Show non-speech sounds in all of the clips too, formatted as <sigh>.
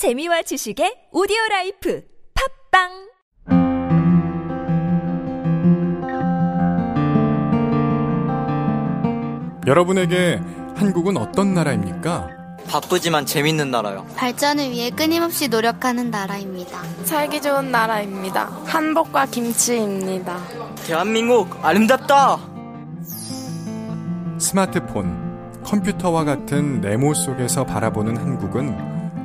재미와 지식의 오디오 라이프 팟빵 여러분에게 한국은 어떤 나라입니까? 바쁘지만 재밌는 나라요. 발전을 위해 끊임없이 노력하는 나라입니다. 살기 좋은 나라입니다. 한복과 김치입니다. 대한민국 아름답다. 스마트폰, 컴퓨터와 같은 네모 속에서 바라보는 한국은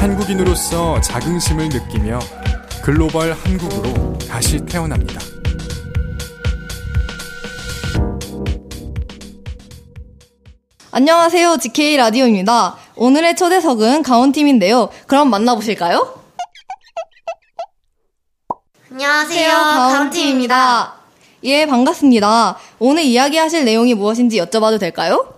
한국인으로서 자긍심을 느끼며 글로벌 한국으로 다시 태어납니다. 안녕하세요. GK 라디오입니다. 오늘의 초대석은 가온팀인데요. 그럼 만나보실까요? 안녕하세요. 가온팀입니다. 예, 반갑습니다. 오늘 이야기하실 내용이 무엇인지 여쭤봐도 될까요?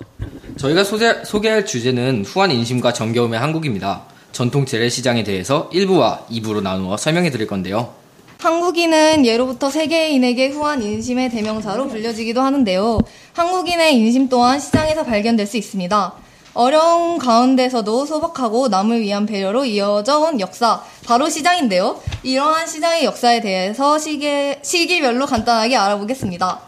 저희가 소개, 소개할 주제는 후한 인심과 정겨움의 한국입니다. 전통 재래시장에 대해서 1부와 2부로 나누어 설명해 드릴 건데요. 한국인은 예로부터 세계인에게 후한 인심의 대명사로 불려지기도 하는데요. 한국인의 인심 또한 시장에서 발견될 수 있습니다. 어려운 가운데서도 소박하고 남을 위한 배려로 이어져 온 역사, 바로 시장인데요. 이러한 시장의 역사에 대해서 시기, 시기별로 간단하게 알아보겠습니다.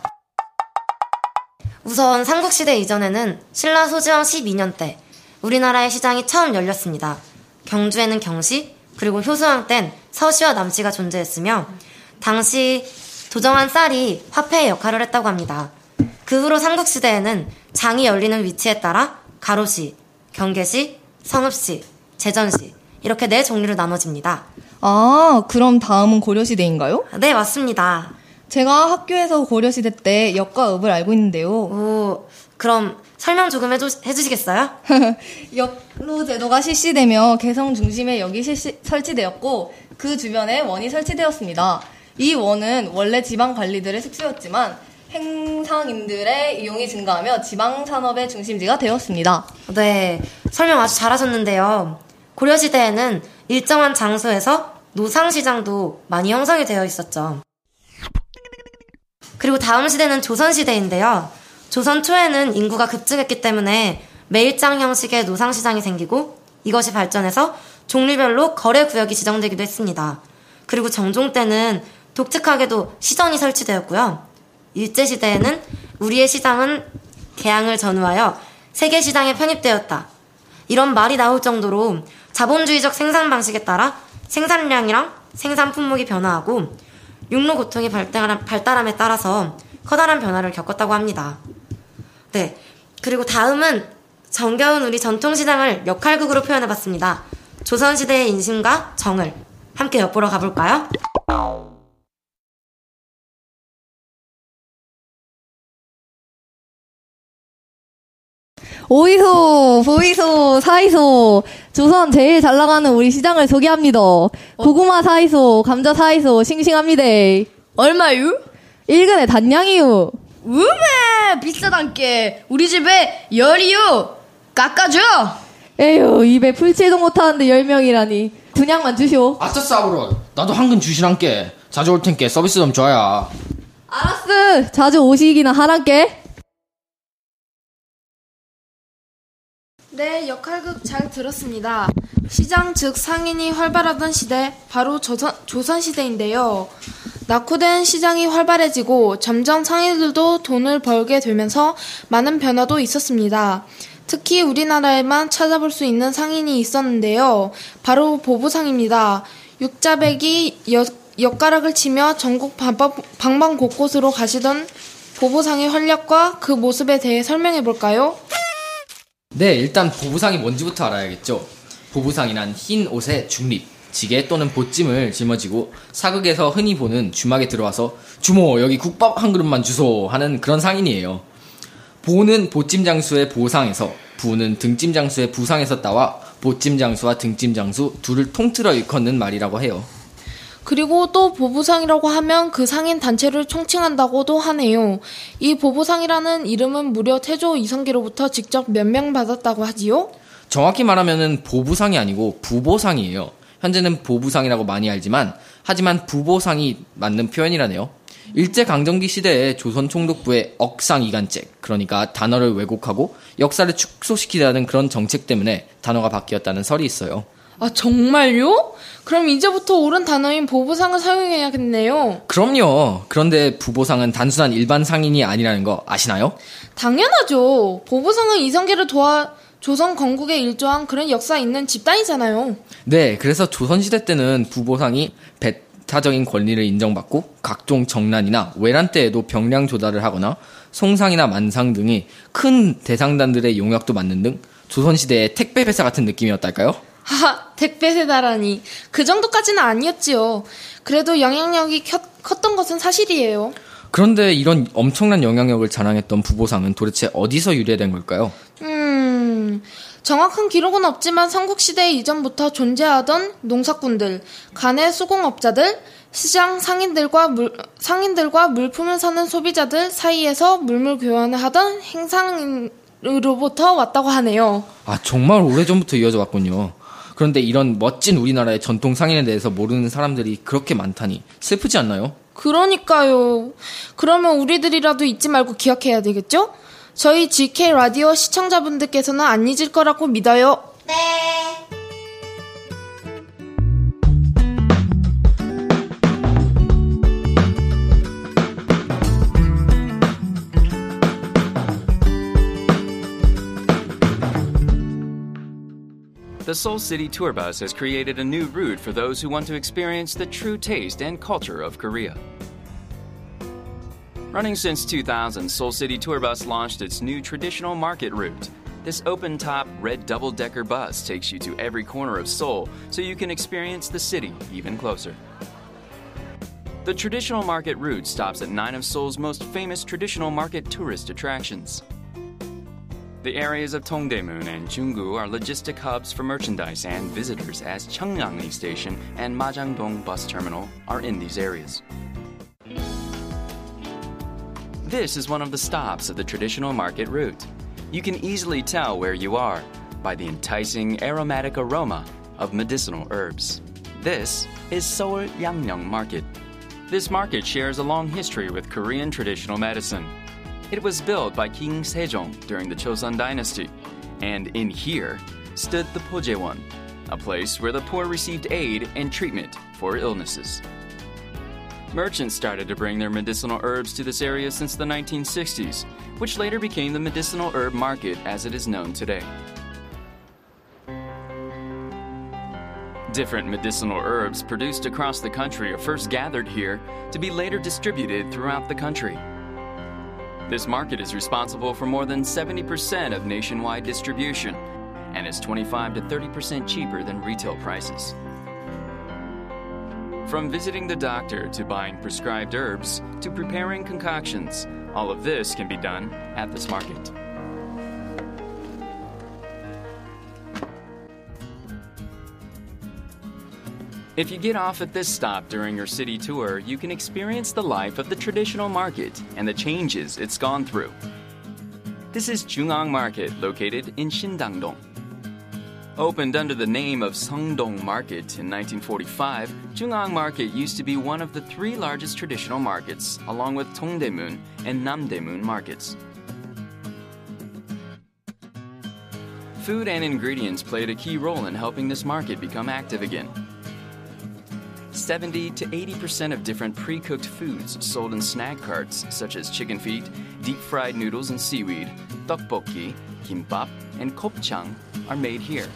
우선 삼국시대 이전에는 신라 소지왕 12년 때 우리나라의 시장이 처음 열렸습니다. 경주에는 경시, 그리고 효수왕 땐 서시와 남시가 존재했으며 당시 도정한 쌀이 화폐의 역할을 했다고 합니다. 그 후로 삼국시대에는 장이 열리는 위치에 따라 가로시, 경계시, 성읍시, 제전시 이렇게 네 종류로 나눠집니다. 아, 그럼 다음은 고려시대인가요? 네, 맞습니다. 제가 학교에서 고려시대 때 역과 읍을 알고 있는데요. 오, 그럼 설명 조금 해주, 해주시겠어요? <laughs> 역로 제도가 실시되며 개성 중심에 역이 실시, 설치되었고 그 주변에 원이 설치되었습니다. 이 원은 원래 지방 관리들의 숙소였지만 행상인들의 이용이 증가하며 지방 산업의 중심지가 되었습니다. 네, 설명 아주 잘하셨는데요. 고려시대에는 일정한 장소에서 노상시장도 많이 형성이 되어 있었죠. 그리고 다음 시대는 조선시대인데요. 조선 초에는 인구가 급증했기 때문에 매일장 형식의 노상시장이 생기고 이것이 발전해서 종류별로 거래 구역이 지정되기도 했습니다. 그리고 정종 때는 독특하게도 시전이 설치되었고요. 일제시대에는 우리의 시장은 개항을 전후하여 세계 시장에 편입되었다. 이런 말이 나올 정도로 자본주의적 생산 방식에 따라 생산량이랑 생산 품목이 변화하고 육로 고통이 발달함에 따라서 커다란 변화를 겪었다고 합니다. 네. 그리고 다음은 정겨운 우리 전통시장을 역할극으로 표현해봤습니다. 조선시대의 인심과 정을 함께 엿보러 가볼까요? 오이소, 보이소, 사이소, 조선 제일 잘 나가는 우리 시장을 소개합니다. 고구마 사이소, 감자 사이소, 싱싱합니다. 얼마유? 1근에 단양이유. 우메 비싸단께 우리 집에 열이유 깎아줘 에휴 입에 풀칠도 못하는데 10명이라니. 분양만 주시오. 아싸 싸우러 나도 한근 주시란께. 자주 올 텐께 서비스 좀 줘야. 알았어. 자주 오시기나 하란께. 네, 역할극 잘 들었습니다. 시장 즉 상인이 활발하던 시대, 바로 조선, 조선시대인데요. 낙후된 시장이 활발해지고 점점 상인들도 돈을 벌게 되면서 많은 변화도 있었습니다. 특히 우리나라에만 찾아볼 수 있는 상인이 있었는데요. 바로 보부상입니다. 육자백이 역, 역가락을 치며 전국 방방 곳곳으로 가시던 보부상의 활약과 그 모습에 대해 설명해 볼까요? 네, 일단 보부상이 뭔지부터 알아야겠죠. 보부상이란 흰 옷의 중립, 지게 또는 보찜을 짊어지고 사극에서 흔히 보는 주막에 들어와서 주모 여기 국밥 한 그릇만 주소 하는 그런 상인이에요. 보는 보찜 장수의 보상에서 부는 등찜 장수의 부상에서 따와 보찜 장수와 등찜 장수 둘을 통틀어 일컫는 말이라고 해요. 그리고 또 보부상이라고 하면 그 상인 단체를 총칭한다고도 하네요. 이 보부상이라는 이름은 무려 태조 이성계로부터 직접 면명받았다고 하지요? 정확히 말하면은 보부상이 아니고 부보상이에요. 현재는 보부상이라고 많이 알지만 하지만 부보상이 맞는 표현이라네요. 일제 강점기 시대에 조선 총독부의 억상 이간책 그러니까 단어를 왜곡하고 역사를 축소시키려는 그런 정책 때문에 단어가 바뀌었다는 설이 있어요. 아 정말요? 그럼 이제부터 옳은 단어인 보부상을 사용해야겠네요. 그럼요. 그런데 부보상은 단순한 일반 상인이 아니라는 거 아시나요? 당연하죠. 보부상은 이성계를 도와 조선 건국에 일조한 그런 역사 있는 집단이잖아요. 네, 그래서 조선시대 때는 부보상이 배타적인 권리를 인정받고 각종 정난이나 외란 때에도 병량 조달을 하거나 송상이나 만상 등의 큰 대상단들의 용역도 맡는 등 조선시대의 택배 회사 같은 느낌이었달까요? 하하, 택배 세다라니. 그 정도까지는 아니었지요. 그래도 영향력이 컸, 컸던 것은 사실이에요. 그런데 이런 엄청난 영향력을 자랑했던 부보상은 도대체 어디서 유래된 걸까요? 음, 정확한 기록은 없지만 삼국시대 이전부터 존재하던 농사꾼들, 가내 수공업자들, 시장 상인들과 물, 상인들과 물품을 사는 소비자들 사이에서 물물 교환을 하던 행상으로부터 왔다고 하네요. 아, 정말 오래전부터 이어져 왔군요. 그런데 이런 멋진 우리나라의 전통 상인에 대해서 모르는 사람들이 그렇게 많다니 슬프지 않나요? 그러니까요. 그러면 우리들이라도 잊지 말고 기억해야 되겠죠? 저희 GK 라디오 시청자분들께서는 안 잊을 거라고 믿어요. 네. The Seoul City Tour Bus has created a new route for those who want to experience the true taste and culture of Korea. Running since 2000, Seoul City Tour Bus launched its new traditional market route. This open top, red double decker bus takes you to every corner of Seoul so you can experience the city even closer. The traditional market route stops at nine of Seoul's most famous traditional market tourist attractions. The areas of Tongdaemun and Junggu are logistic hubs for merchandise and visitors as Cheongnangli Station and Majangdong Bus Terminal are in these areas. This is one of the stops of the traditional market route. You can easily tell where you are by the enticing aromatic aroma of medicinal herbs. This is Seoul Yangmyeong Market. This market shares a long history with Korean traditional medicine. It was built by King Sejong during the Chosun dynasty, and in here stood the Pojewon, a place where the poor received aid and treatment for illnesses. Merchants started to bring their medicinal herbs to this area since the 1960s, which later became the medicinal herb market as it is known today. Different medicinal herbs produced across the country are first gathered here to be later distributed throughout the country. This market is responsible for more than 70% of nationwide distribution and is 25 to 30% cheaper than retail prices. From visiting the doctor to buying prescribed herbs to preparing concoctions, all of this can be done at this market. If you get off at this stop during your city tour, you can experience the life of the traditional market and the changes it's gone through. This is Jungang Market, located in Shindangdong. Opened under the name of Sungdong Market in 1945, Jungang Market used to be one of the three largest traditional markets, along with Tongdaemun and Namdaemun markets. Food and ingredients played a key role in helping this market become active again. 70 to 80% of different pre cooked foods sold in snack carts, such as chicken feet, deep fried noodles and seaweed, tteokbokki, kimbap, and kopchang, are made here.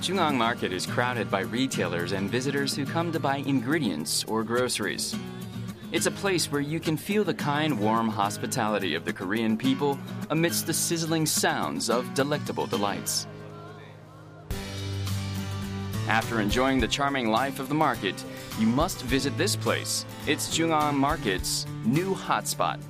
Jungang Market is crowded by retailers and visitors who come to buy ingredients or groceries. It's a place where you can feel the kind, warm hospitality of the Korean people amidst the sizzling sounds of delectable delights. After enjoying the charming life of the market, you must visit this place. It's Jungang Market's new hotspot.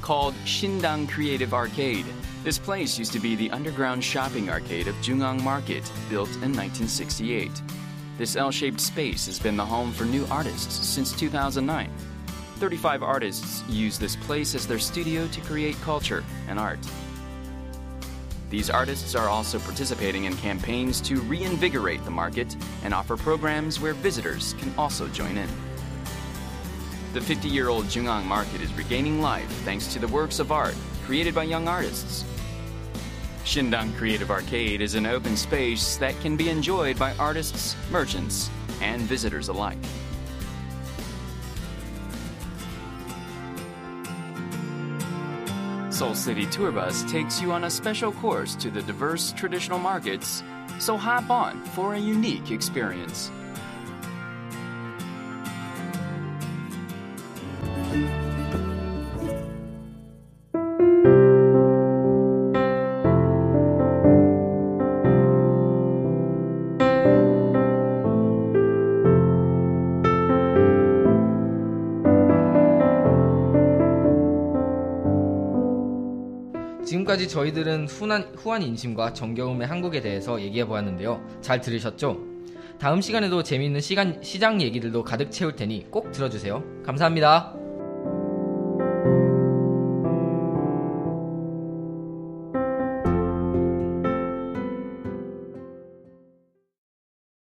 Called Shindang Creative Arcade. This place used to be the underground shopping arcade of Jungang Market, built in 1968. This L shaped space has been the home for new artists since 2009. 35 artists use this place as their studio to create culture and art. These artists are also participating in campaigns to reinvigorate the market and offer programs where visitors can also join in. The 50 year old Jungang market is regaining life thanks to the works of art created by young artists. Shindang Creative Arcade is an open space that can be enjoyed by artists, merchants, and visitors alike. Seoul City Tour Bus takes you on a special course to the diverse traditional markets, so hop on for a unique experience. 지금까지 저희들은 후한, 후한 인심과 정겨움의 한국에 대해서 얘기해 보았는데요. 잘 들으셨죠? 다음 시간에도 재미있는 시간, 시장 얘기들도 가득 채울 테니 꼭 들어주세요. 감사합니다.